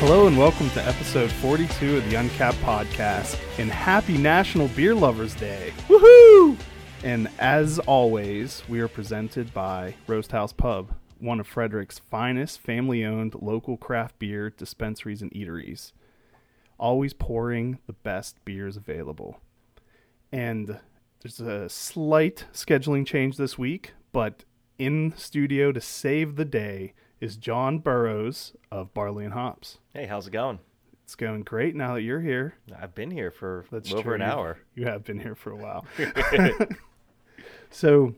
Hello and welcome to episode 42 of the Uncapped Podcast. And happy National Beer Lovers Day. Woohoo! And as always, we are presented by Roast House Pub, one of Frederick's finest family owned local craft beer dispensaries and eateries. Always pouring the best beers available. And there's a slight scheduling change this week, but in studio to save the day is John Burrows of Barley and Hops. Hey, how's it going? It's going great now that you're here. I've been here for That's over true. an hour. You have been here for a while. so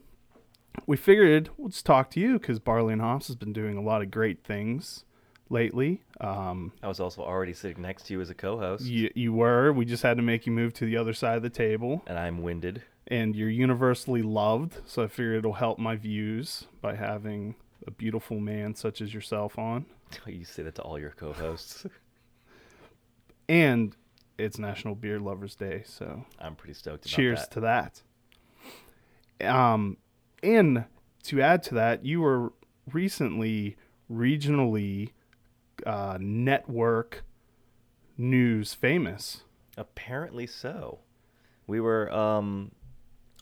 we figured we'll just talk to you because Barley and Hops has been doing a lot of great things lately. Um, I was also already sitting next to you as a co-host, you, you were. We just had to make you move to the other side of the table. and I'm winded. And you're universally loved. So I figured it'll help my views by having a beautiful man such as yourself on. You say that to all your co-hosts. And it's National Beer Lovers Day. So I'm pretty stoked about cheers that. to that. Um, and to add to that, you were recently regionally uh, network news famous. Apparently so. We were um,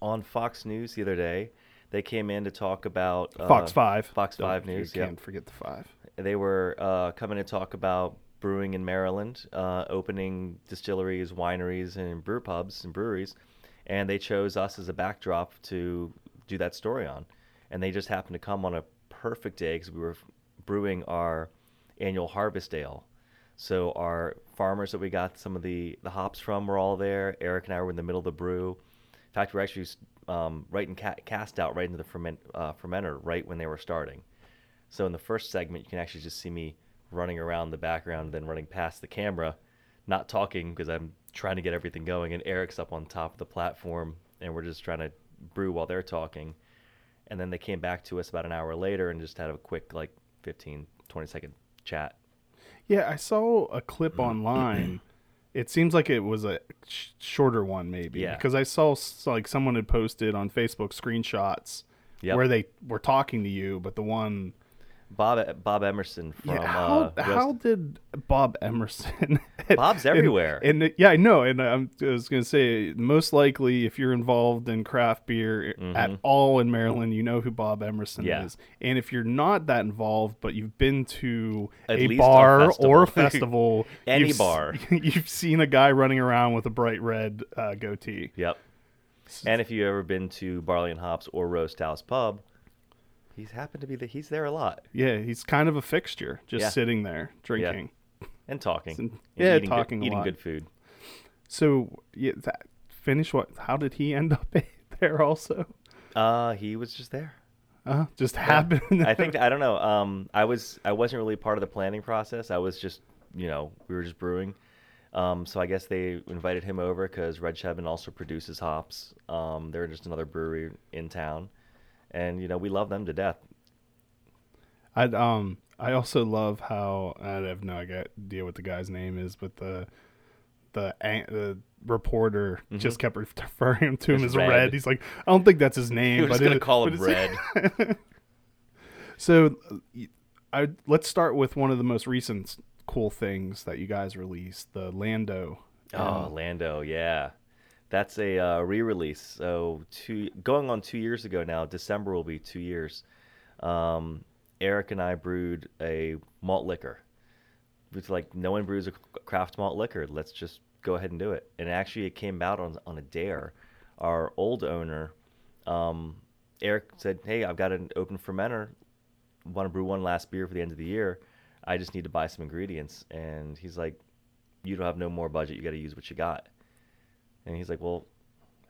on Fox News the other day. They came in to talk about uh, Fox Five. Fox Five News. You Yep. can't forget the five. They were uh, coming to talk about brewing in Maryland, uh, opening distilleries, wineries, and brew pubs and breweries, and they chose us as a backdrop to do that story on. And they just happened to come on a perfect day because we were brewing our annual harvest ale. So our farmers that we got some of the, the hops from were all there. Eric and I were in the middle of the brew. In fact, we were actually um, right in ca- cast out right into the ferment, uh, fermenter right when they were starting. So in the first segment, you can actually just see me running around the background, then running past the camera, not talking because I'm trying to get everything going. And Eric's up on top of the platform, and we're just trying to brew while they're talking. And then they came back to us about an hour later and just had a quick, like 15, 20 second chat. Yeah, I saw a clip Mm. online. It seems like it was a sh- shorter one, maybe. Yeah. Because I saw s- like someone had posted on Facebook screenshots Yep. where they were talking to you, but the one Bob Bob Emerson from yeah, how, uh, how did Bob Emerson? Bob's everywhere. And, yeah, I know. And I'm, I was going to say, most likely, if you're involved in craft beer at all in Maryland, you know who Bob Emerson Mm-hmm. Yeah. is. And if you're not that involved, but you've been to At a least a bar or a festival. festival, Any you've bar. you've seen a guy running around with a bright red uh, goatee. Yep. And if you've ever been to Barley and Hops or Roast House Pub, he's happened to be the he's there a lot Yeah, he's kind of a fixture, just Yeah. sitting there drinking. and talking. And- yeah, eating talking a good, eating good food. So, yeah, that, finish what? How did he end up there also? Uh, he was just there. Uh, just happened. I think I don't know. Um, I was I wasn't really part of the planning process. I was just you know we were just brewing. Um, so I guess they invited him over because Red Shedman also produces hops. Um, they're just another brewery in town, and you know we love them to death. I um I also love how I have no idea what the guy's name is, but the the the reporter just kept referring to him As as Red. Red. He's like, I don't think that's his name. He was gonna it- call him Red. So, I let's start with one of the most recent cool things that you guys released, the Lando. Oh, Um, Lando, yeah. That's a uh, re-release. So two going on two years ago now. December will be two years. Um, Eric and I brewed a malt liquor. It's like no one brews a craft malt liquor. Let's just go ahead and do it. And actually, it came out on on a dare. Our old owner, um, Eric said, "Hey, I've got an open fermenter. Want to brew one last beer for the end of the year? I just need to buy some ingredients." And he's like, "You don't have no more budget. You got to use what you got." And he's like, "Well,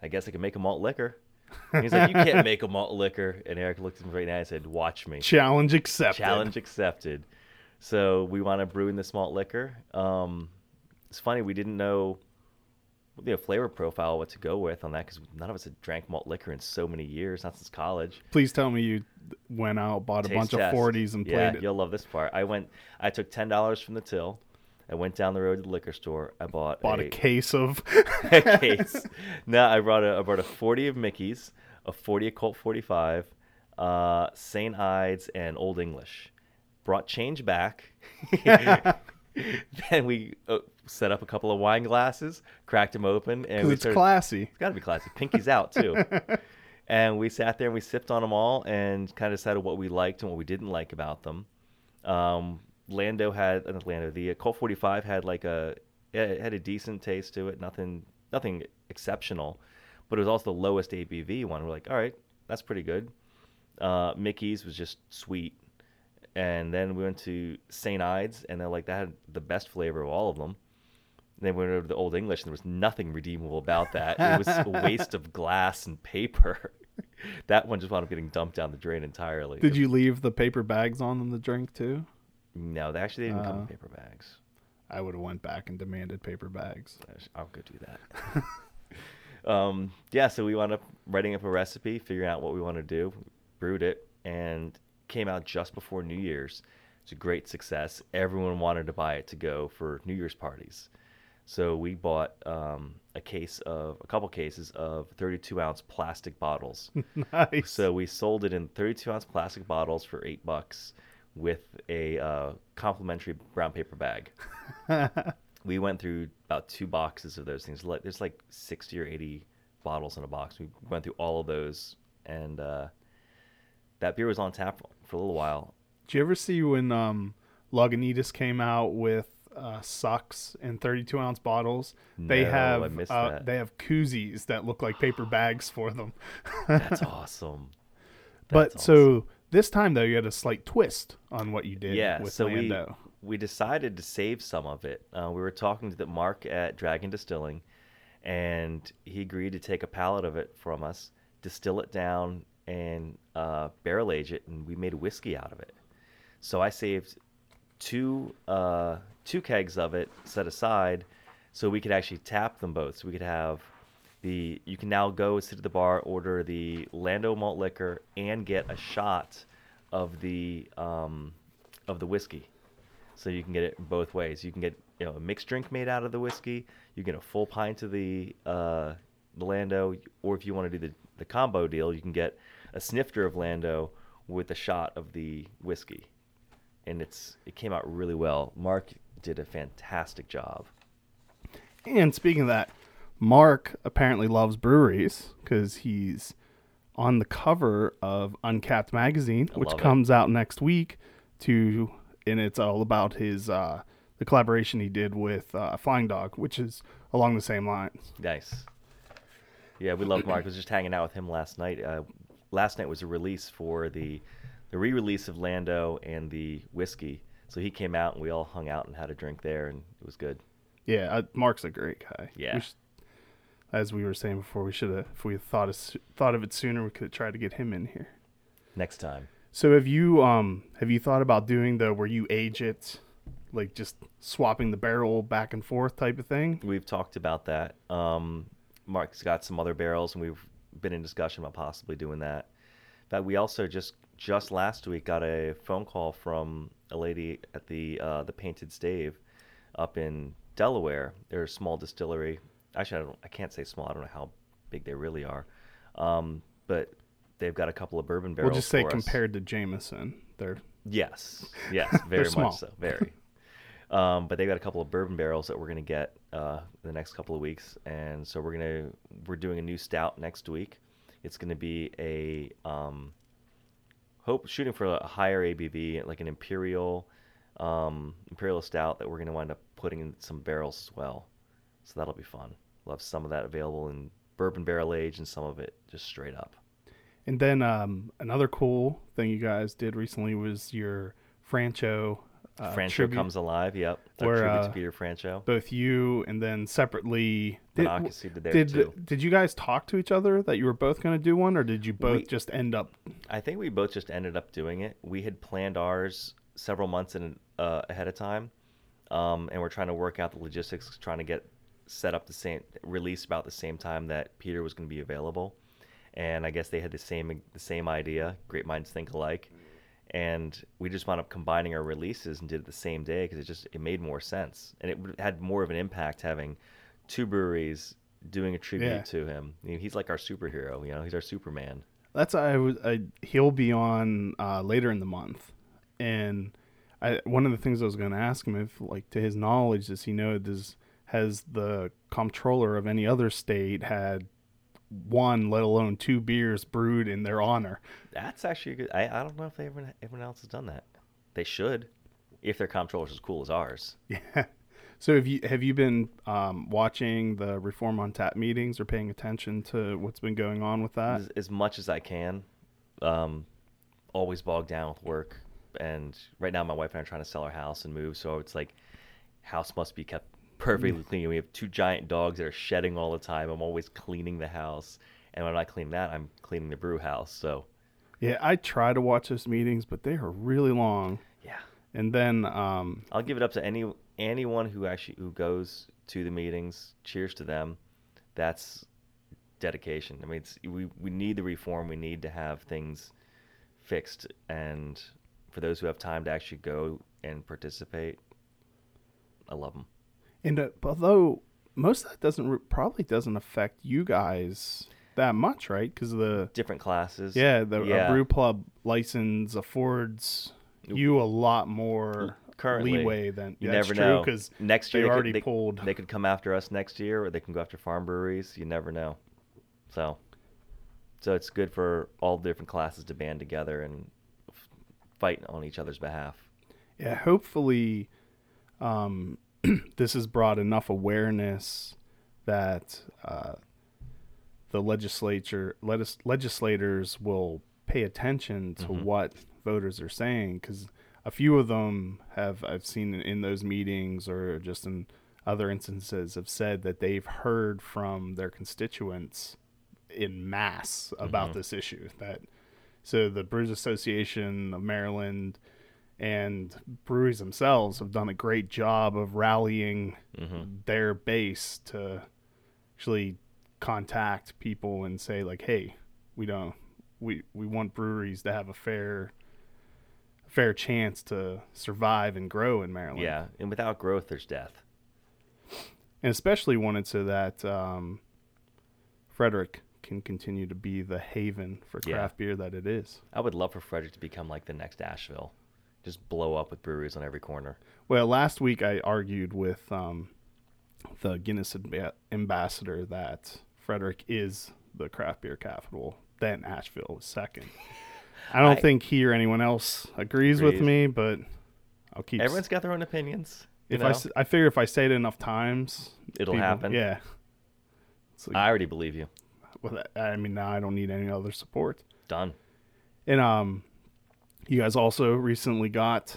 I guess I can make a malt liquor." And he's like, "You can't make a malt liquor." And Eric looked at me right now and said, "Watch me." Challenge accepted. Challenge accepted. So we want to brew in this malt liquor. Um, it's funny we didn't know the flavor profile what to go with on that because none of us had drank malt liquor in so many years, not since college. Please tell me you went out, bought a bunch test. of 40s and yeah, played it. you'll love this part. I went, I took ten dollars from the till. I went down the road to the liquor store. I bought Bought a case of. a case. No, I brought a I brought a forty of Mickey's, a forty of Colt forty five, uh, Saint Ides, and Old English. Brought change back. then we uh, set up a couple of wine glasses, cracked them open, and we it's started, classy. It's got to be classy. Pinky's out too. and we sat there and we sipped on them all and kind of decided what we liked and what we didn't like about them. Um, Lando had uh, Lando. The uh, Colt 45 had like a it had a decent taste to it. Nothing nothing exceptional, but it was also the lowest ABV one. We're like, all right, that's pretty good. Uh, Mickey's was just sweet. And then we went to St. Ides, and they're like, that had the best flavor of all of them. And then we went over to the Old English, and there was nothing redeemable about that. It was a waste of glass and paper. that one just wound up getting dumped down the drain entirely. Did you leave the paper bags on them to drink too? No, they actually didn't come in Uh. paper bags. I would have went back and demanded paper bags. I'll go do that. um, yeah, so we wound up writing up a recipe, figuring out what we want to do, brewed it, and came out just before New Year's. It's a great success. Everyone wanted to buy it to go for New Year's parties. So we bought um, a case of a couple cases of 32 ounce plastic bottles. nice. So we sold it in 32 ounce plastic bottles for eight bucks with a uh, complimentary brown paper bag. we went through about two boxes of those things. Like there's like 60 or 80 bottles in a box. We went through all of those, and uh, that beer was on tap for a little while. Did you ever see when um, Lagunitas came out with uh, sucks in 32 ounce bottles? They No, have uh, they have koozies that look like paper bags for them. That's awesome. but That's so this time though, you had a slight twist on what you did yeah, with so Lando. we we decided to save some of it. Uh, we were talking to the Mark at Dragon Distilling, and he agreed to take a pallet of it from us, distill it down, and uh, barrel age it, and we made whiskey out of it. So I saved two uh, two kegs of it set aside, so we could actually tap them both. So we could have the you can now go sit at the bar, order the Lando malt liquor, and get a shot of the um, of the whiskey. So you can get it both ways. You can get you know a mixed drink made out of the whiskey. You get a full pint of the uh, the Lando, or if you want to do the the combo deal, you can get a snifter of Lando with a shot of the whiskey, and it's it came out really well. Mark did a fantastic job. And speaking of that, Mark apparently loves breweries because he's on the cover of Uncapped magazine, I which love it. comes out next week. To and it's all about his uh, the collaboration he did with uh, Flying Dog, which is along the same lines. Nice. Yeah, we love Mark. I was just hanging out with him last night. Uh, last night was a release for the the re-release of Lando and the whiskey. So he came out and we all hung out and had a drink there, and it was good. Yeah, uh, Mark's a great guy. Yeah. We sh- as we were saying before, we should have if we thought of, thought of it sooner, we could have tried to get him in here. Next time. So have you um have you thought about doing the where you age it, like just swapping the barrel back and forth type of thing? We've talked about that. Um, Mark's got some other barrels, and we've been in discussion about possibly doing that. But we also just just last week got a phone call from a lady at the uh, the Painted Stave up in Delaware. They're a small distillery. Actually, I, don't, I can't say small. I don't know how big they really are. Um, but they've got a couple of bourbon barrels. We'll just say for us. compared to Jameson, they're Yes, yes, very small. much so, very. um, but they've got a couple of bourbon barrels that we're gonna get uh, in the next couple of weeks, and so we're gonna we're doing a new stout next week. It's gonna be a um, hope shooting for a higher ABV, like an imperial um, imperial stout that we're gonna wind up putting in some barrels as well. So that'll be fun. We'll have some of that available in bourbon barrel age, and some of it just straight up. And then um, another cool thing you guys did recently was your Franchot. Uh, Franchot tribute. comes alive. Yep, our Where, tribute uh, to Peter Franchot. Both you and then separately. Did, did did, did you guys talk to each other that you were both going to do one, or did you both We- just end up? I think we both just ended up doing it. We had planned ours several months in uh, ahead of time, um, and we're trying to work out the logistics, trying to get set up the same release about the same time that Peter was going to be available. And I guess they had the same the same idea. Great minds think alike. And we just wound up combining our releases and did it the same day because it just it made more sense and it had more of an impact having two breweries doing a tribute Yeah. to him. I mean, he's like our superhero, you know, he's our Superman. That's I was. I, he'll be on uh, later in the month, and I one of the things I was going to ask him if, like, to his knowledge, does he know does has the comptroller of any other state had one, let alone two beers brewed in their honor? That's actually a good. I, I don't know if they everyone, everyone else has done that. They should, if their comptroller's as cool as ours. Yeah. So have you have you been um, watching the Reform on Tap meetings or paying attention to what's been going on with that? As, as much as I can. Um, always bogged down with work, and right now my wife and I are trying to sell our house and move, so it's like house must be kept perfectly clean. We have two giant dogs that are shedding all the time. I'm always cleaning the house, and when I clean that, I'm cleaning the brew house. So Yeah, I try to watch those meetings, but they are really long. yeah, And then um, I'll give it up to any anyone who actually who goes to the meetings. Cheers to them. That's dedication. I mean, it's, we we need the reform. We need to have things fixed, and for those who have time to actually go and participate, I love them. And uh, although most of that doesn't probably doesn't affect you guys that much, right? Because the Different classes. yeah the Yeah. A brewpub license affords you a lot more Currently, leeway than You yeah, never true, know. because next year they already could, they, pulled. They could come after us next year, or they can go after farm breweries. You never know. So, so it's good for all the different classes to band together and f- fight on each other's behalf. yeah, hopefully, um, this has brought enough awareness that uh, the legislature, legis- legislators will pay attention to Mhm. what voters are saying because a few of them have I've seen in those meetings or just in other instances have said that they've heard from their constituents in mass about Mhm. this issue that so the Brewers Association of Maryland and breweries themselves have done a great job of rallying hmm their base to actually contact people and say like hey we don't we we want breweries to have a fair fair chance to survive and grow in Maryland Yeah, and without growth, there's death. and especially wanted so that um, Frederick can continue to be the haven for Yeah. craft beer that it is. I would love for Frederick to become like the next Asheville, just blow up with breweries on every corner. Well, last week I argued with um, the Guinness amb- ambassador that Frederick is the craft beer capital. Then Asheville is second. I don't I- think he or anyone else agrees with me, but I'll keep. Everyone's got their own opinions. if I, I figure if I say it enough times, It'll people- happen. Yeah. Like, I already believe you. well, I mean, now I don't need any other support. Done. And um, you guys also recently got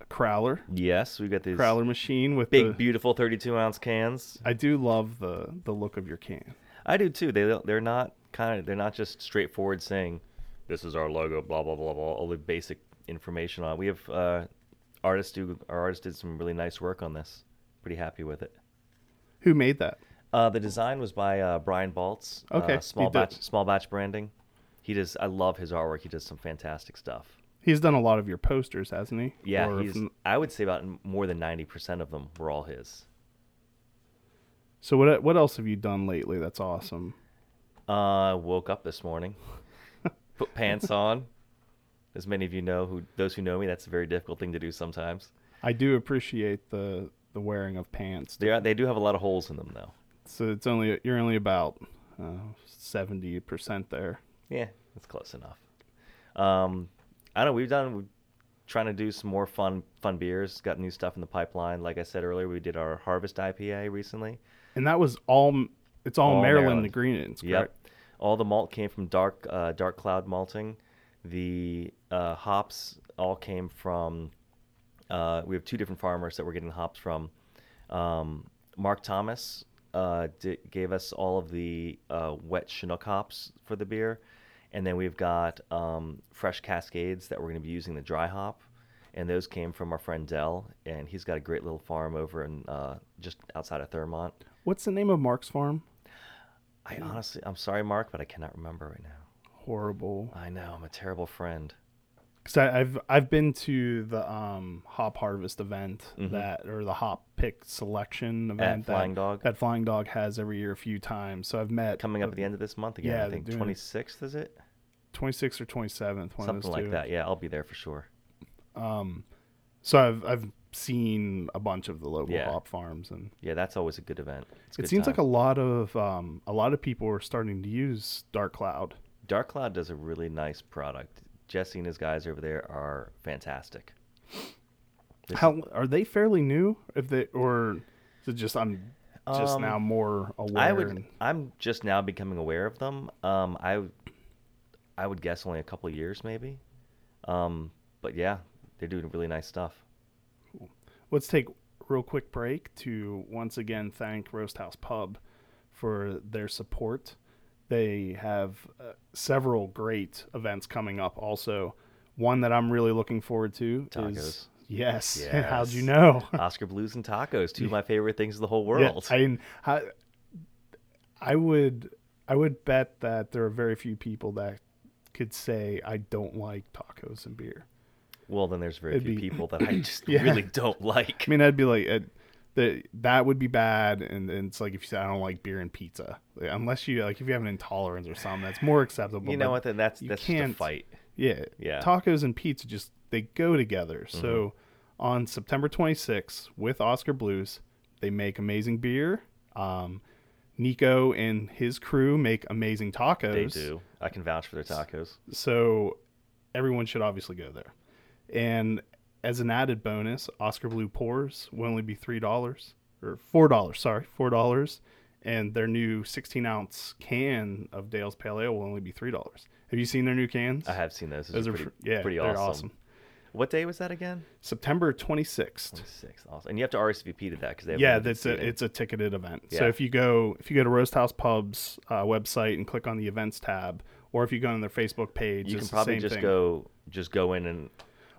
a crowler, Yes, we got these crowler machine with big, the. beautiful 32 ounce cans. I do love the the look of your can. I do too. They they're not kind of they're not just straightforward saying this is our logo, blah blah blah blah. All the basic information on. it. We have uh, artists do our artist did some really nice work on this. Pretty happy with it. Who made that? Uh, the design was by uh, Brian Baltz. Okay, uh, small batch small batch branding. He does. I love his artwork. He does some fantastic stuff. He's done a lot of your posters, hasn't he? Yeah, Or he's. from- I would say about more than ninety percent of them were all his. so what? What else have you done lately? That's awesome. Uh, woke up this morning, put pants on. As many of you know, who those who know me, that's a very difficult thing to do sometimes. I do appreciate the the wearing of pants. They are, they do have a lot of holes in them though. So it's only you're only about uh, seventy percent there. Yeah, that's close enough. Um, I don't know. We've done. We're trying to do some more fun fun beers. Got new stuff in the pipeline. Like I said earlier, we did our Harvest IPA recently. And that was all. It's all, All Maryland, Maryland. ingredients. Yep. All the malt came from dark uh, dark cloud malting. The uh, hops all came from. Uh, we have two different farmers that we're getting hops from. Um, Mark Thomas uh, di- gave us all of the uh, wet Chinook hops for the beer, and then we've got um, fresh Cascades that we're going to be using the dry hop, and those came from our friend Dell, and he's got a great little farm over in uh, just outside of Thurmont. What's the name of Mark's farm? I honestly, I'm sorry, Mark, but I cannot remember right now. Horrible. I know I'm a terrible friend. Because I've I've been to the um, hop harvest event Mhm. that or the hop pick selection event Flying that, Dog? that Flying Dog has every year a few times. So I've met Coming up at the end of this month again, Yeah, I think it. 26th is it? 26th or 27th, one of Something those like two. that. Yeah, I'll be there for sure. Um, So I've I've seen a bunch of the local Yeah. hop farms, and Yeah, that's always a good event. It's it good seems like a lot of um, a lot of people are starting to use Dark Cloud. Dark Cloud does a really nice product. Jesse and his guys over there are fantastic. This- How are they fairly new? If they or is it just I'm just Um, now more aware? I would. and- I'm just now becoming aware of them. Um, I, I would guess only a couple of years maybe. Um, but yeah, they're doing really nice stuff. Let's take real quick break to once again thank Roast House Pub for their support. They have uh, several great events coming up. Also, one that I'm really looking forward to is Tacos. yes. How'd you know? Oskar Blues and tacos, two of my favorite things in the whole Yeah, world. I, I, I would, I would bet that there are very few people that could say I don't like tacos and beer. well, then there's very It'd few be- people that I just Yeah. really don't like. I mean, I'd be like the that would be bad, and, and it's like if you say I don't like beer and pizza, Like, unless you like if you have an intolerance or something, that's more acceptable. you know what? Then that's you that's can't- fight. Yeah, Yeah. Tacos and pizza just they go together. Mm-hmm. So on September 26th with Oskar Blues, they make amazing beer. Um, Nico and his crew make amazing tacos. They do. I can vouch for their tacos. So everyone should obviously go there. And as an added bonus, Oskar Blue Pours will only be three dollars or four dollars. Sorry, four dollars. And their new 16 ounce can of Dale's Pale Ale will only be three dollars. Have you seen their new cans? I have seen those. Those, Those are pretty, yeah, pretty awesome. awesome. What day was that again? September 26th. Six. Awesome. And you have to RSVP to that because they have Yeah, that's a, it's a ticketed event. So if you go if you go to Roast House Pub's uh, website and click on the events tab, or if you go on their Facebook page, you can probably just thing. go just go in and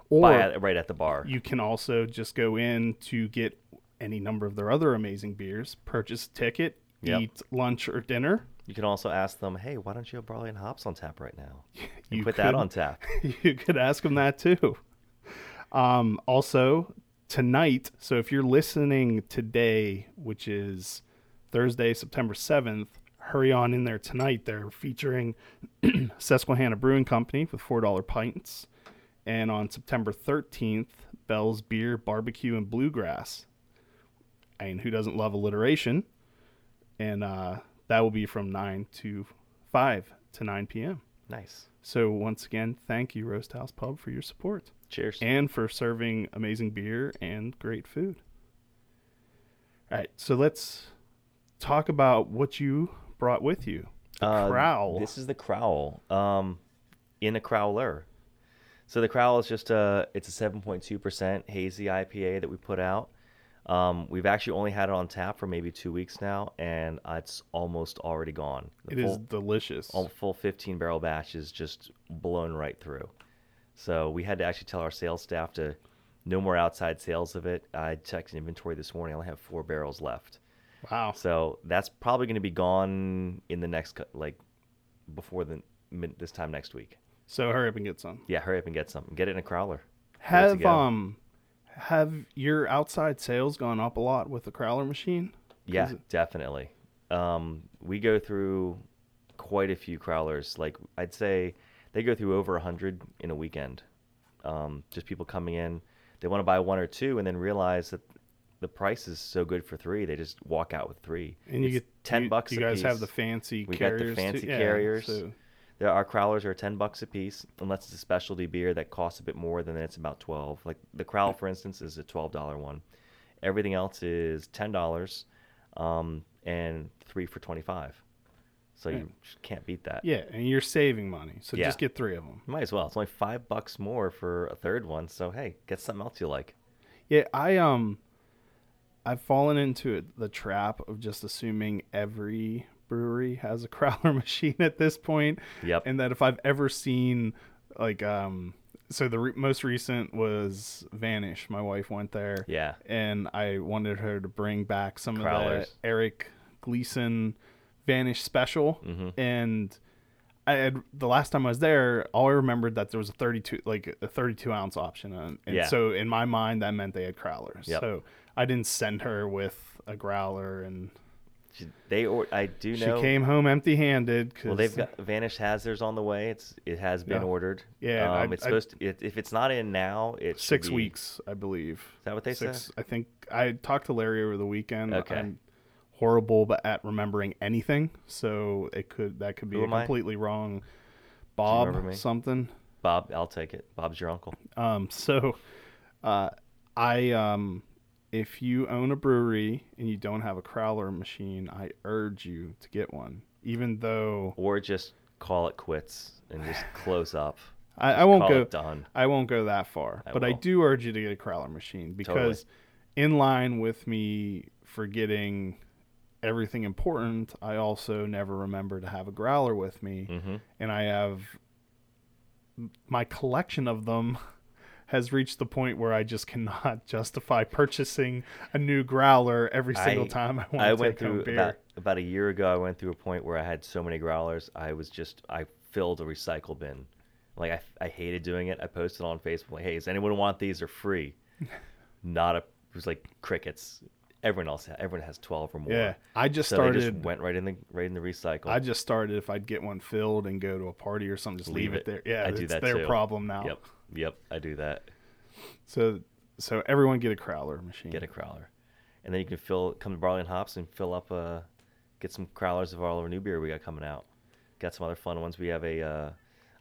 or buy it right at the bar. you can also just go in to get any number of their other amazing beers, purchase a ticket, Yep. eat lunch or dinner. You can also ask them, "Hey, why don't you have barley and hops on tap right now? You put that could- on tap." you could ask them that too. Um, also, tonight, so if you're listening today, which is Thursday, September 7th, hurry on in there tonight. They're featuring Susquehanna Brewing Company with $4 pints. And on September 13th, Bell's Beer, Barbecue, and Bluegrass. And who doesn't love alliteration? And uh, that will be from 9 to 5 to 9 p.m. Nice. So once again, thank you, Roast House Pub, for your support Cheers. and for serving amazing beer and great food. All right, so let's talk about what you brought with you. The Uh, Crowl. This is the Crowl. Um, in a Crowler. So the Crowl is just a it's a 7.2% hazy IPA that we put out. Um, we've actually only had it on tap for maybe two weeks now, and uh, it's almost already gone. The It is full, delicious. all full 15 barrel batch is just blown right through. So we had to actually tell our sales staff to no more outside sales of it. I checked inventory this morning; I only have four barrels left. Wow. So that's probably going to be gone in the next like before the this time next week. So hurry up and get some. Yeah, hurry up and get some. Get it in a to Have um have your outside sales gone up a lot with the Crowler machine? Yeah, it- definitely. Um, we go through quite a few crowlers. Like I'd say they go through over a hundred in a weekend. Um, just people coming in, they want to buy one or two, and then realize that the price is so good for three, they just walk out with three. And you It's get ten you, bucks. You guys have the fancy We got the carriers. too? fancy Yeah, carriers. so- There, our crowlers are ten bucks a piece, unless it's a specialty beer that costs a bit more. Then it's about twelve. Like the crowler, for instance, is a twelve dollar one. Everything else is ten dollars, um, and three for twenty five. So you can't beat that. yeah, and you're saving money. So Yeah. just get three of them. Might as well. It's only five bucks more for a third one. So hey, get something else you like. Yeah, I um I've fallen into the trap of just assuming every brewery has a crowler machine at this point. Yep. And that if I've ever seen like um so the re- most recent was Vanish. My wife went there. Yeah. And I wanted her to bring back some of the Eric Gleason Vanish special Mhm. and I had the last time I was there, all I remembered that there was a 32 like a 32 ounce option, and, and Yeah. so in my mind that meant they had growlers. Yep. So I didn't send her with a growler, and they or I do know She came home empty-handed. Well, they've got Vanish has theirs on the way. It's it has been Yeah. ordered. Yeah, um, I- it's I- supposed to. It, if it's not in now, it's six be- weeks, I believe. Is that what they Six. said? I think I talked to Larry over the weekend. Okay. I'm horrible but at remembering anything, so it could that could be I? completely wrong. Bob something. Bob, I'll take it. Bob's your uncle. Um, so, uh, I um, if you own a brewery and you don't have a crowler machine, I urge you to get one. Even though Or just call it quits and just close up. I, I won't Call go, it done. I won't go that far, I but I do urge you to get a crowler machine because, in line with me forgetting everything important, I also never remember to have a growler with me, hmm and I have my collection of them has reached the point where I just cannot justify purchasing a new growler every single I- time I want I to went take home through beer. about about a year ago. I went through a point where I had so many growlers. I was just I filled a recycle bin. Like I, I hated doing it. I posted on Facebook like, "Hey, does anyone want these? They're free." Not a. It was like crickets. Everyone else. Everyone has twelve or more. yeah, I just So started. just went right in the right in the recycle. I just started if I'd get one filled and go to a party or something, just leave, Leave it it. there. Yeah, I do it's that their too. problem now. Yep. Yep. I do that. So so everyone get a crowler machine. Get a crowler, and then you can fill come to Barley and Hops and fill up. Uh, get some crowlers of all our new beer we got coming out. Got some other fun ones. We have a uh,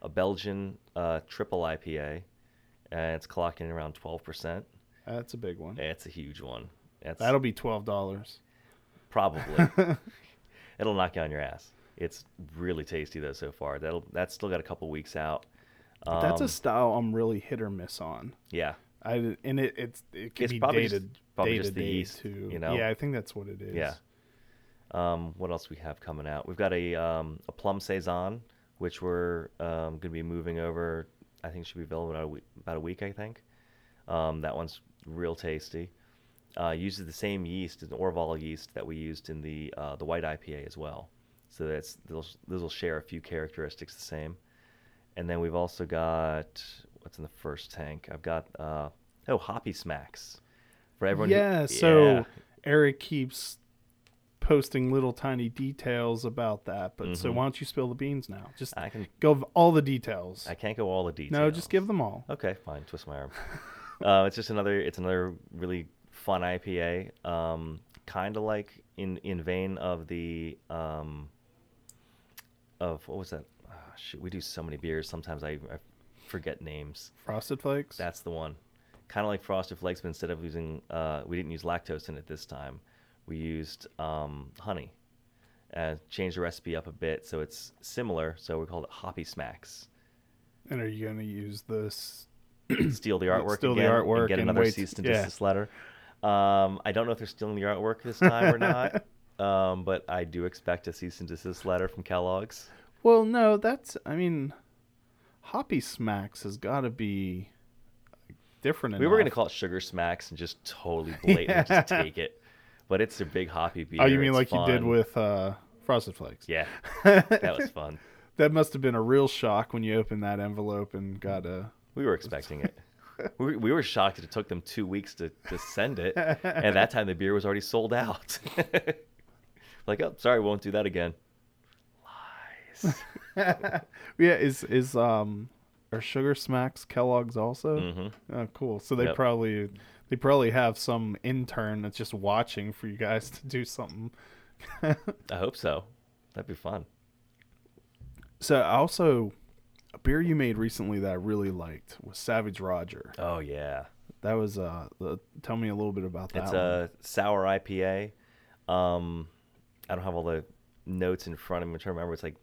a Belgian uh, triple IPA, and it's clocking around twelve percent. That's a big one. That's a huge one. That's That'll be twelve dollars. probably it'll knock you on your ass. It's really tasty though so far. That'll that's still got a couple weeks out. That's Um, a style I'm really hit or miss on. yeah. I and it it's it can It's be probably dated just- probably day just the day yeast, too. you know? Yeah, I think that's what it is. Yeah. Um, what else we have coming out? We've got a um, a plum saison, which we're um, going to be moving over. I think should be available about a week, about a week I think. Um, that one's real tasty. Uh, uses the same yeast, an Orval yeast that we used in the uh, the white IPA as well. So that's those those will share a few characteristics the same. And then we've also got what's in the first tank. I've got uh, oh Hoppy Smacks for everyone. who- yeah. So Yeah. Eric keeps posting little tiny details about that. But so Mhm. why don't you spill the beans now? Just I can go all the details. I can't go all the details. no, just give them all. Okay, fine. Twist my arm. uh, it's just another. It's another really fun IPA. Um, kind of like in in vein of the um, of what was that? Shoot, we do so many beers. Sometimes I, I forget names. Frosted Flakes. That's the one. Kind of like Frosted Flakes, but instead of using, uh, we didn't use lactose in it this time. We used um, honey. Uh, changed the recipe up a bit so it's similar. So we called it Hoppy Smacks. and are you going to use this? steal the artwork Steal the artwork and get and another wait- cease and yeah. desist letter. Um, I don't know if they're stealing the artwork this time or not, um, but I do expect a cease and desist letter from Kellogg's. Well, no, that's. I mean, Hoppy Smacks has got to be different. We were going to call it Sugar Smacks and just totally blatantly just take it, but it's a big hoppy beer. Oh, you mean It's like you did with uh, Frosted Flakes? Yeah, that was fun. That must have been a real shock when you opened that envelope and got a. We were expecting it. We were, we were shocked that it took them two weeks to, to send it, and that time the beer was already sold out. like, oh, sorry, we won't do that again. Lies. yeah, is is um, are Sugar Smacks Kellogg's also? hmm Oh, cool. So they Yep. probably they probably have some intern that's just watching for you guys to do something. I hope so. That'd be fun. So also, a beer you made recently that I really liked was Savage Roger. Oh yeah, That was uh, the, tell me a little bit about that. it's one. a sour IPA. Um, I don't have all the notes in front of me. I'm trying to remember. It's like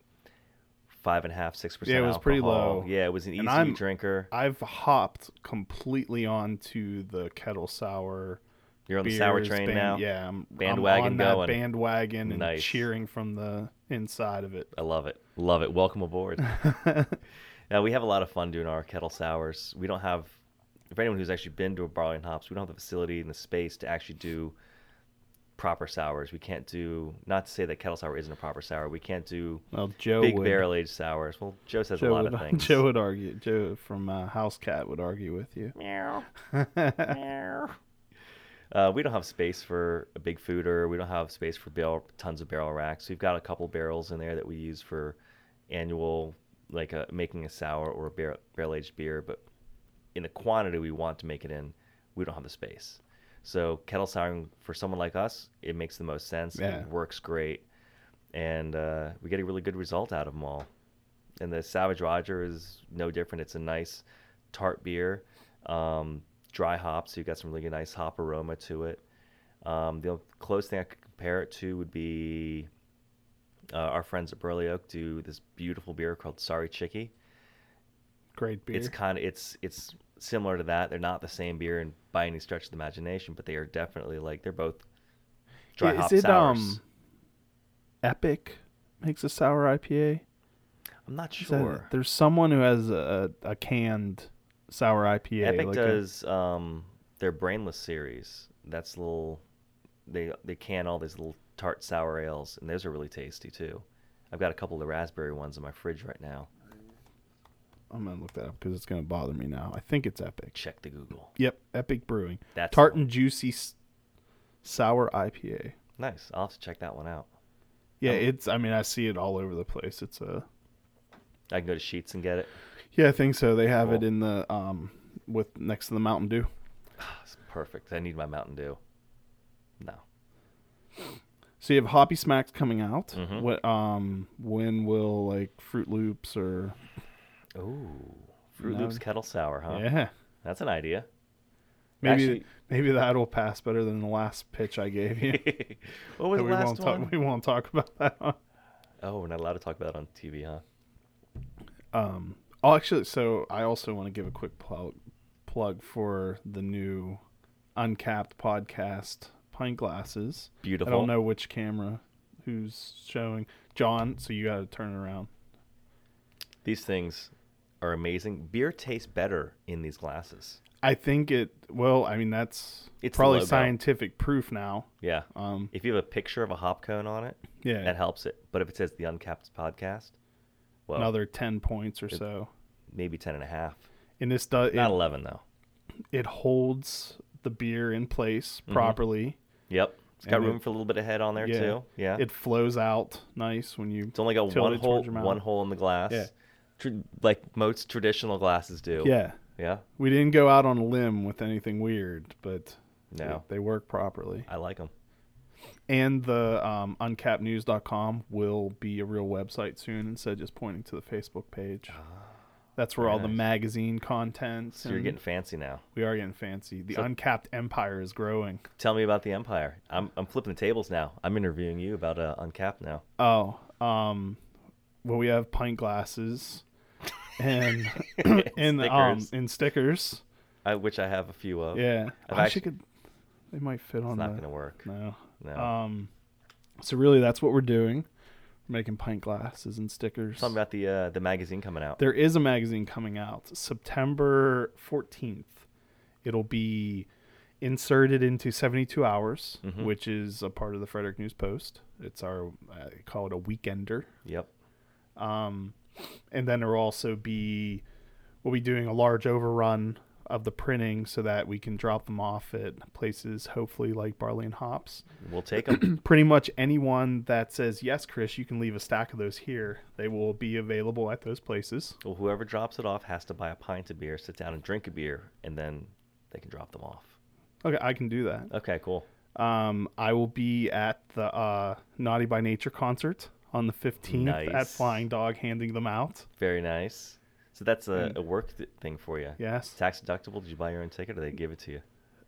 five and a half, six percent. Yeah, it was pretty low. Yeah, it was an And easy I'm- drinker. I've hopped completely onto the kettle sour. You're on the sour train band- now. Yeah, I'm, Bandwagon I'm on that going. bandwagon and Nice. cheering from the inside of it. I love it. Love it. Welcome aboard. yeah, we have a lot of fun doing our kettle sours. We don't have, for anyone who's actually been to a barley and hops, we don't have the facility and the space to actually do proper sours. We can't do, not to say that kettle sour isn't a proper sour. We can't do Well, Joe big barrel aged sours. Well, Joe says Joe a lot would, of things. Joe would argue. Joe from uh, House Cat would argue with you. Meow. Uh, we don't have space for a big foeder. We don't have space for barrel, tons of barrel racks. We've got a couple barrels in there that we use for annual, like a, making a sour or a barrel, barrel aged beer. But in the quantity we want to make it in, we don't have the space. So kettle souring for someone like us, it makes the most sense. Yeah. It works great, and uh, we get a really good result out of them all. And the Savage Roger is no different. It's a nice tart beer, um, dry hops. So you got some really nice hop aroma to it. Um, the closest thing I could compare it to would be uh, our friends at Burley Oak do this beautiful beer called Sorry Chicky. Great beer. It's kind of it's it's similar to that. They're not the same beer in by any stretch of the imagination, but they are definitely like they're both dry is hop it sours. um Epic makes a sour IPA? I'm not sure. there's someone who has a, a canned sour IPA. Epic like a- does um, their Brainless series. That's little. They they can all these little tart sour ales, and those are really tasty too. I've got a couple of the raspberry ones in my fridge right now. I'm gonna look that up because it's gonna bother me now. I think it's Epic. Check the Google. Yep, Epic Brewing. That's Tart and juicy s- sour IPA. Nice. I'll have to check that one out. Yeah, Um, it's. I mean, I see it all over the place. It's a. I can go to Sheets and get it. Yeah, I think so. They have it in the um with next to the Mountain Dew. It's perfect. I need my Mountain Dew. No. So you have Hoppy Smacks coming out. Mhm. What um when will like Fruit Loops or Ooh. Fruit. Loops Kettle Sour, huh? yeah That's an idea. maybe Actually- maybe that'll pass better than the last pitch I gave you. what was the we last won't one? talk. We won't talk about that. Huh? Oh, we're not allowed to talk about it on TV, huh? Um. Oh, actually, so I also want to give a quick plug plug for the new Uncapped podcast pint glasses. Beautiful. I don't know which camera who's showing John, so you got to turn it around. These things are amazing. Beer tastes better in these glasses. I think it. Well, I mean that's It's probably scientific proof now. Yeah. Um. If you have a picture of a hop cone on it, Yeah. that helps it. But if it says the Uncapped podcast, well, another 10 points or so. maybe 10 and a half. And this does Not it, 11, though. it holds the beer in place Mhm. properly. Yep. It's got And room it- for a little bit of head on there, Yeah. too. Yeah. It flows out nice when you it's only got one hole, towards your mouth. one hole in the glass. Yeah. Tr- like most traditional glasses do. Yeah. Yeah. We didn't go out on a limb with anything weird, but No. they, they work properly. I like them. And the um, uncappednews.com will be a real website soon instead of just pointing to the Facebook page. That's where all the magazine content. So you're getting fancy now. we are getting fancy. The So- uncapped empire is growing. Tell me about the Empire. I'm, I'm flipping the tables now. I'm interviewing you about uh, Uncapped now. Oh, um, well, we have pint glasses and and um Stickers. and stickers. I, which I have a few of. Yeah, I've I actu- could. They might fit It's on not the. going to work. No. No. Um, so really, that's what we're doing. We're making pint glasses and stickers. Something about the uh, the magazine coming out. There is a magazine coming out September 14th. It'll be inserted into 72 Hours, Mhm. which is a part of the Frederick News Post. It's our, I call it a weekender. Yep. Um, and then there will also be, we'll be doing a large overrun of the printing so that we can drop them off at places, hopefully like Barley and Hops. We'll take them. Pretty much anyone that says, yes, Chris, you can leave a stack of those here, they will be available at those places. well, whoever drops it off has to buy a pint of beer, sit down and drink a beer, and then they can drop them off. Okay, I can do that. Okay, cool. Um, I will be at the uh, Naughty by Nature concert on the 15th at Flying Dog handing them out. Very nice. So that's a, a work th- thing for you. Yes. Tax deductible? Did you buy your own ticket, or they give it to you?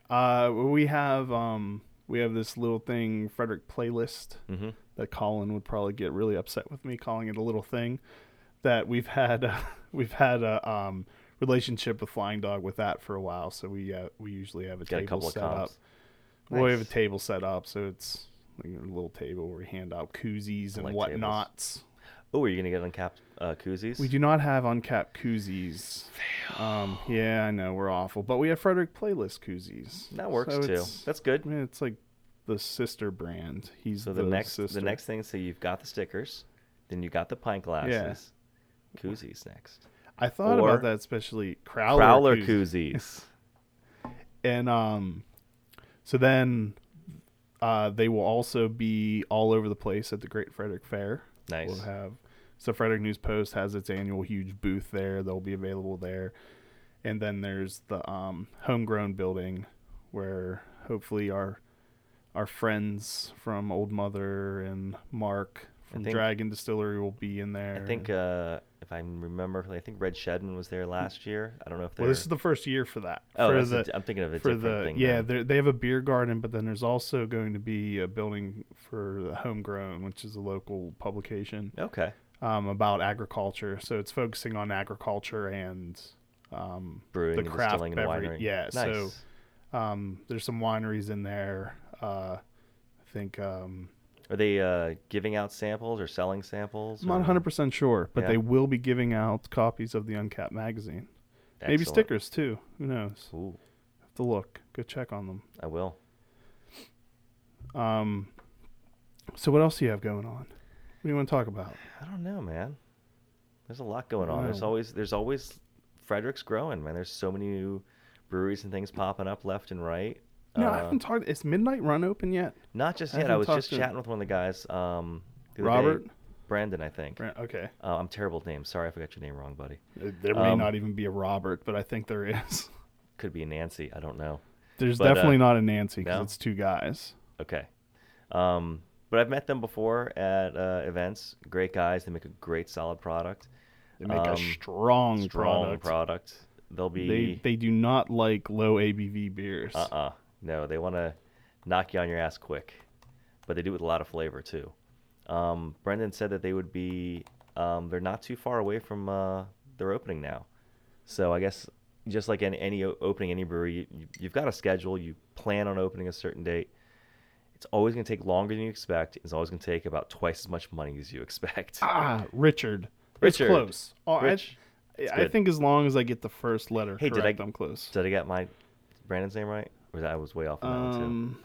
Uh, we have um, we have this little thing, Frederick playlist, Mm-hmm. that Colin would probably get really upset with me calling it a little thing. That we've had uh, we've had a um, relationship with Flying Dog with that for a while, so we uh, we usually have a Got a table of set up. comps. Well, we have a table set up, so it's like a little table where we hand out koozies and like whatnots. Oh, are you gonna get uncapped uh, koozies? We do not have uncapped koozies. Um, yeah, I know we're awful, but we have Frederick Playlist koozies. That works So too. That's good. I mean, it's like the sister brand. He's So the, next sister. the next thing, so you've got the stickers, then you got the pint glasses. yeah. Koozies next. I thought or about that, especially Crowler, Crowler koozies. koozies. And um, So then uh, they will also be all over the place at the Great Frederick Fair. Nice. We'll have so Frederick News Post has its annual huge booth there. They'll be available there, and then there's the um, homegrown building where hopefully our our friends from Olde Mother and Mark from think- Dragon Distillery will be in there. I think uh, if I remember, I think Red Shedman was there last year. I don't know if they're. well, this is the first year for that. Oh, for the, a, I'm thinking of a for the thing. yeah they're- have a beer garden but then there's also going to be a building for the homegrown which is a local publication Okay. um, about agriculture so it's focusing on agriculture and um, Brewing the and craft distilling and beverage winery. yeah Nice. so um, there's some wineries in there uh, i think um, Are they uh, giving out samples or selling samples? i'm not 100% sure but Yeah. they will be giving out copies of the uncapped magazine maybe Excellent. stickers too who knows Ooh, have to look go check on them I will. Um, so what else do you have going on? What do you want to talk about? I don't know, man. There's a lot going on. There's Wow. always there's always Frederick's growing, man. There's so many new breweries and things popping up left and right. No, I Uh, haven't talked. Is Midnight Run open yet? Not just I yet. I was just to- chatting with one of the guys. Um, the other day. Robert? Brandon, I think. Right, Okay. Uh, I'm terrible at names. Sorry if I got your name wrong, buddy. There there may Um, not even be a Robert, but I think there is. Could be a Nancy. I don't know. There's But, uh, definitely not a Nancy because no? it's two guys. Okay. Um, but I've met them before at uh, events. Great guys. They make a great, solid product. They make a Um, strong, Strong product. product. They'll be. They they do not like low ABV beers. Uh-uh. No, they want to knock you on your ass quick, but they do it with a lot of flavor too. Um, Brendan said that they would be. Um, they're not too far away from uh, their opening now, so I guess just like any, any opening any brewery, you, you've got a schedule. You plan on opening a certain date. It's always going to take longer than you expect. It's always going to take about twice as much money as you expect. Ah, Richard. Richard. It's close. Oh, Rich. I, I think as long as I get the first letter Hey, did correct, I- I'm close. Did I get my Brandon's name right? Or that I was way off on that one too. Um,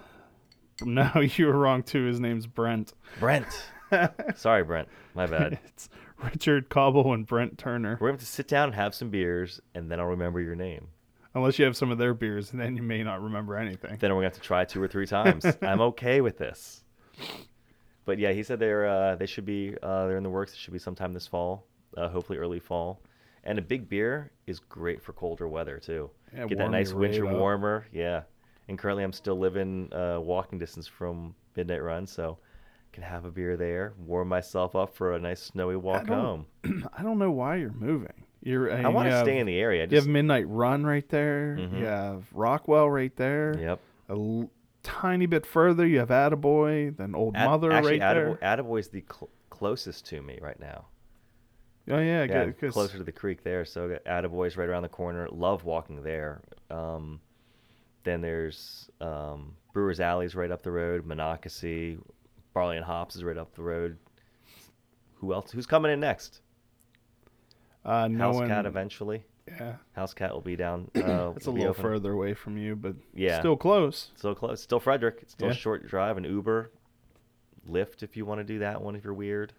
no, you were wrong too. His name's Brent. Brent. Sorry, Brent. My bad. it's Richard Cobble and Brent Turner. We're going to sit down and have some beers, and then I'll remember your name. Unless you have some of their beers, and then you may not remember anything. Then we're going to have to try two or three times. I'm okay with this. But yeah, he said they're uh, they should be uh, they're in the works. It should be sometime this fall, uh, hopefully early fall. And a big beer is great for colder weather too. Yeah, Get that nice winter warmer. Yeah. And currently, I'm still living uh, walking distance from Midnight Run, so can have a beer there, warm myself up for a nice snowy walk don't- home. I don't know why you're moving. You're. I want to stay in the area. I You have Midnight Run right there. Mhm. You have Rockwell right there. yep. A l- tiny bit further, you have Attaboy, then Old At- Mother actually, right Attaboy, there. Attaboy's the cl- closest to me right now. Oh yeah, Yeah, good. closer to the creek there. So Attaboy's right around the corner. Love walking there. Um, then there's um, Brewers Alley's right up the road. Monocacy, Barley and Hops is right up the road. Who else? Who's coming in next? uh, no House one, Cat eventually. Yeah, House Cat will be down. Uh, it's a little open. further away from you, but Yeah. still close. Still close. Still Frederick. It's still Yeah. a short drive. An Uber, Lyft if you want to do that one if you're weird.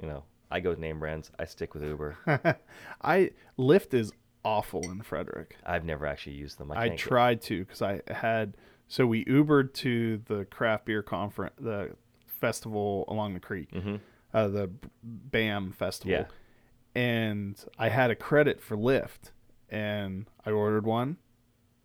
You know, I go with name brands. I stick with Uber. I Lyft is awful in Frederick. I've never actually used them. I, I, can't get- tried to because I had so we Ubered to the craft beer conference, the festival along the creek, Mhm. uh, the BAM festival, Yeah. and I had a credit for Lyft, and I ordered one,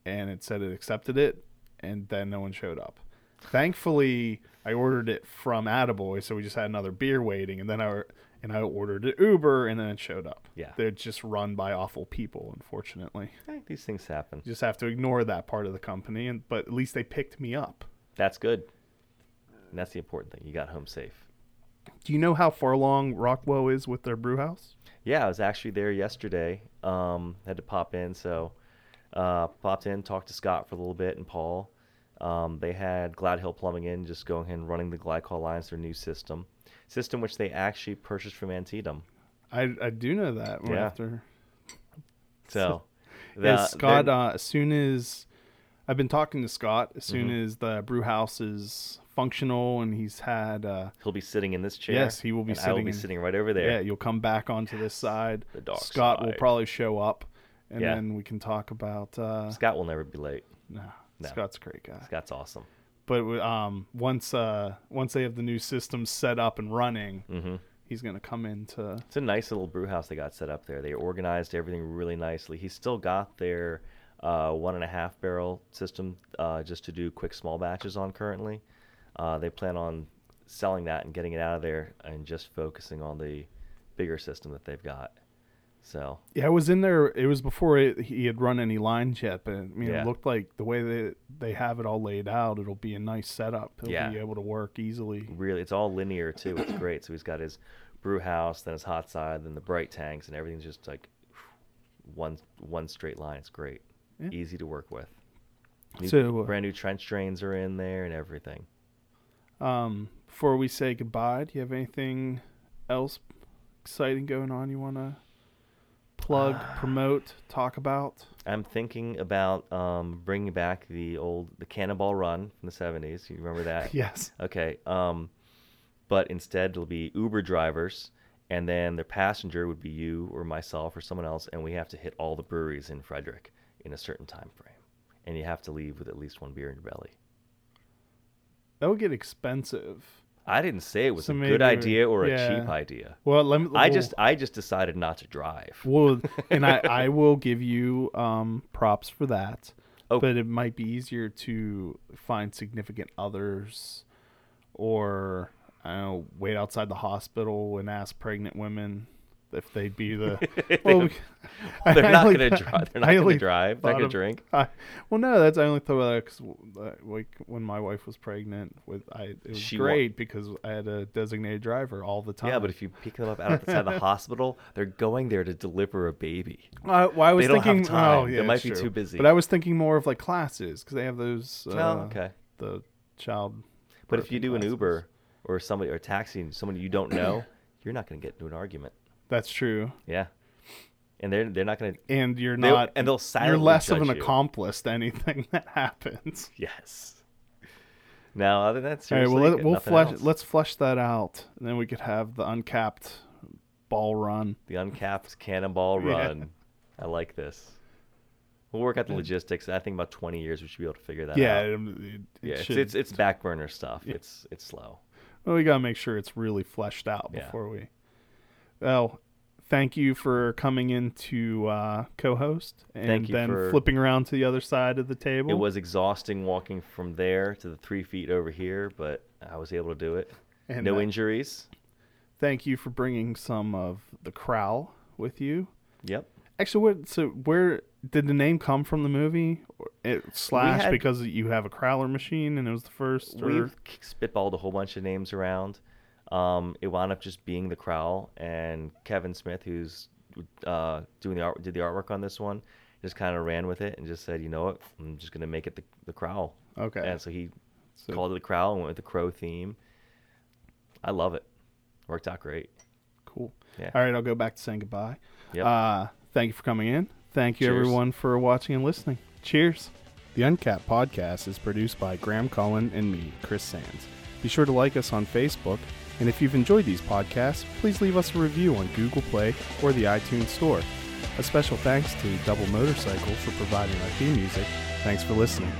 and it said it accepted it, and then no one showed up. Thankfully, I ordered it from Attaboy, so we just had another beer waiting, and then I and I ordered it Uber, and then it showed up. Yeah. they're just run by awful people, unfortunately. Eh, these things happen. You just have to ignore that part of the company, and but at least they picked me up. That's good. And that's the important thing. You got home safe. Do you know how far along Rockwell is with their brew house? Yeah, I was actually there yesterday. Um, had to pop in, so uh, popped in, talked to Scott for a little bit and Paul. Um, they had Glad Hill Plumbing in, just going ahead and running the glycol lines, their new system, system which they actually purchased from Antietam. I I do know that. Yeah. After So, yeah, Scott. Uh, as soon as I've been talking to Scott, as soon Mhm. as the brew house is functional and he's had, uh, he'll be sitting in this chair. Yes, he will be and I will sitting be in- sitting right over there. yeah, you'll come back onto this side. the dark Scott will probably show up, and Yeah. then we can talk about. Uh, Scott will never be late. no, No. Scott's a great guy. Scott's awesome. But um, once uh, once they have the new system set up and running, hmm he's gonna come in to. It's a nice little brew house they got set up there. They organized everything really nicely. He's still got their uh, one and a half barrel system uh, just to do quick small batches on currently. Uh, they plan on selling that and getting it out of there and just focusing on the bigger system that they've got. So Yeah, I was in there. It was before it, he had run any lines yet, but I mean, Yeah. it looked like the way they they have it all laid out, it'll be a nice setup. He'll Yeah. be able to work easily. really, it's all linear too. It's great. So he's got his brew house, then his hot side, then the bright tanks, and everything's just like one one straight line. It's great, Yeah. easy to work with. New, So, uh, brand new trench drains are in there and everything. Um, before we say goodbye, do you have anything else exciting going on you want to plug, promote, talk about? I'm thinking about um, bringing back the old the Cannonball Run from the '70s. You remember that? Yes. Okay. Um, but instead, it'll be Uber drivers, and then their passenger would be you or myself or someone else, and we have to hit all the breweries in Frederick in a certain time frame, and you have to leave with at least one beer in your belly. That would get expensive. I didn't say it was So a good idea or a cheap idea. Well, let me. I just I just decided not to drive. Well, and I, I will give you um, props for that. Oh. But it might be easier to find significant others or, I don't know, wait outside the hospital and ask pregnant women if they'd be the. well, we- they're I not only- gonna drive. They're not gonna only drive. They're thought gonna of- drink. I, well, no, that's I only thought of that because like when my wife was pregnant, with I it was She great because I had a designated driver all the time. Yeah, but if you pick them up out outside the hospital, they're going there to deliver a baby. I, well, I was They don't have thinking, time. oh They yeah, might be true. too busy. But I was thinking more of like classes because they have those. Uh, oh, okay. The child. But if you do an. Uber or somebody or a taxi and someone you don't know, you're not going to get into an argument. That's true, Yeah, and they're they're not going to. and you're They'll- not, and they'll you're silently less of an judge you. accomplice to anything that happens. Yes. Now, other than that, All right, seriously, well, let, we'll nothing flesh else. let's flesh that out, and then we could have the uncapped ball run. the uncapped cannonball Yeah. run. I like this. We'll work out the logistics. I think about 20 years we should be able to figure that Yeah, out. it, it yeah, it's, should- it's it's back burner stuff. It's it's slow. Well, we gotta make sure it's really fleshed out Yeah. before we. Well, thank you for coming in to uh, co-host and then for- flipping around to the other side of the table. It was exhausting walking from there to the three feet over here, but I was able to do it. And, no uh, injuries. Thank you for bringing some of the crowl with you. Yep. Actually, what? So where did the name come from? The movie it, slash had- because you have a crowler machine and it was the first. Or, We've spitballed a whole bunch of names around. Um, it wound up just being the Crowl, and Kevin Smith, who's uh, doing the art, did the artwork on this one, just kind of ran with it and just said, you know what, I'm just gonna make it the, the Crowl. okay. And so he So- called it the Crowl and went with the crow theme. I love it. Worked out great. Cool. Yeah. All right, I'll go back to saying goodbye. Yep. Uh, thank you for coming in. Thank you, Cheers. everyone, for watching and listening. Cheers. The Uncapped podcast is produced by Graham Cullen and me, Chris Sands. Be sure to like us on Facebook, and if you've enjoyed these podcasts, please leave us a review on Google Play or the iTunes Store. A special thanks to Double Motorcycle for providing our theme music. Thanks for listening.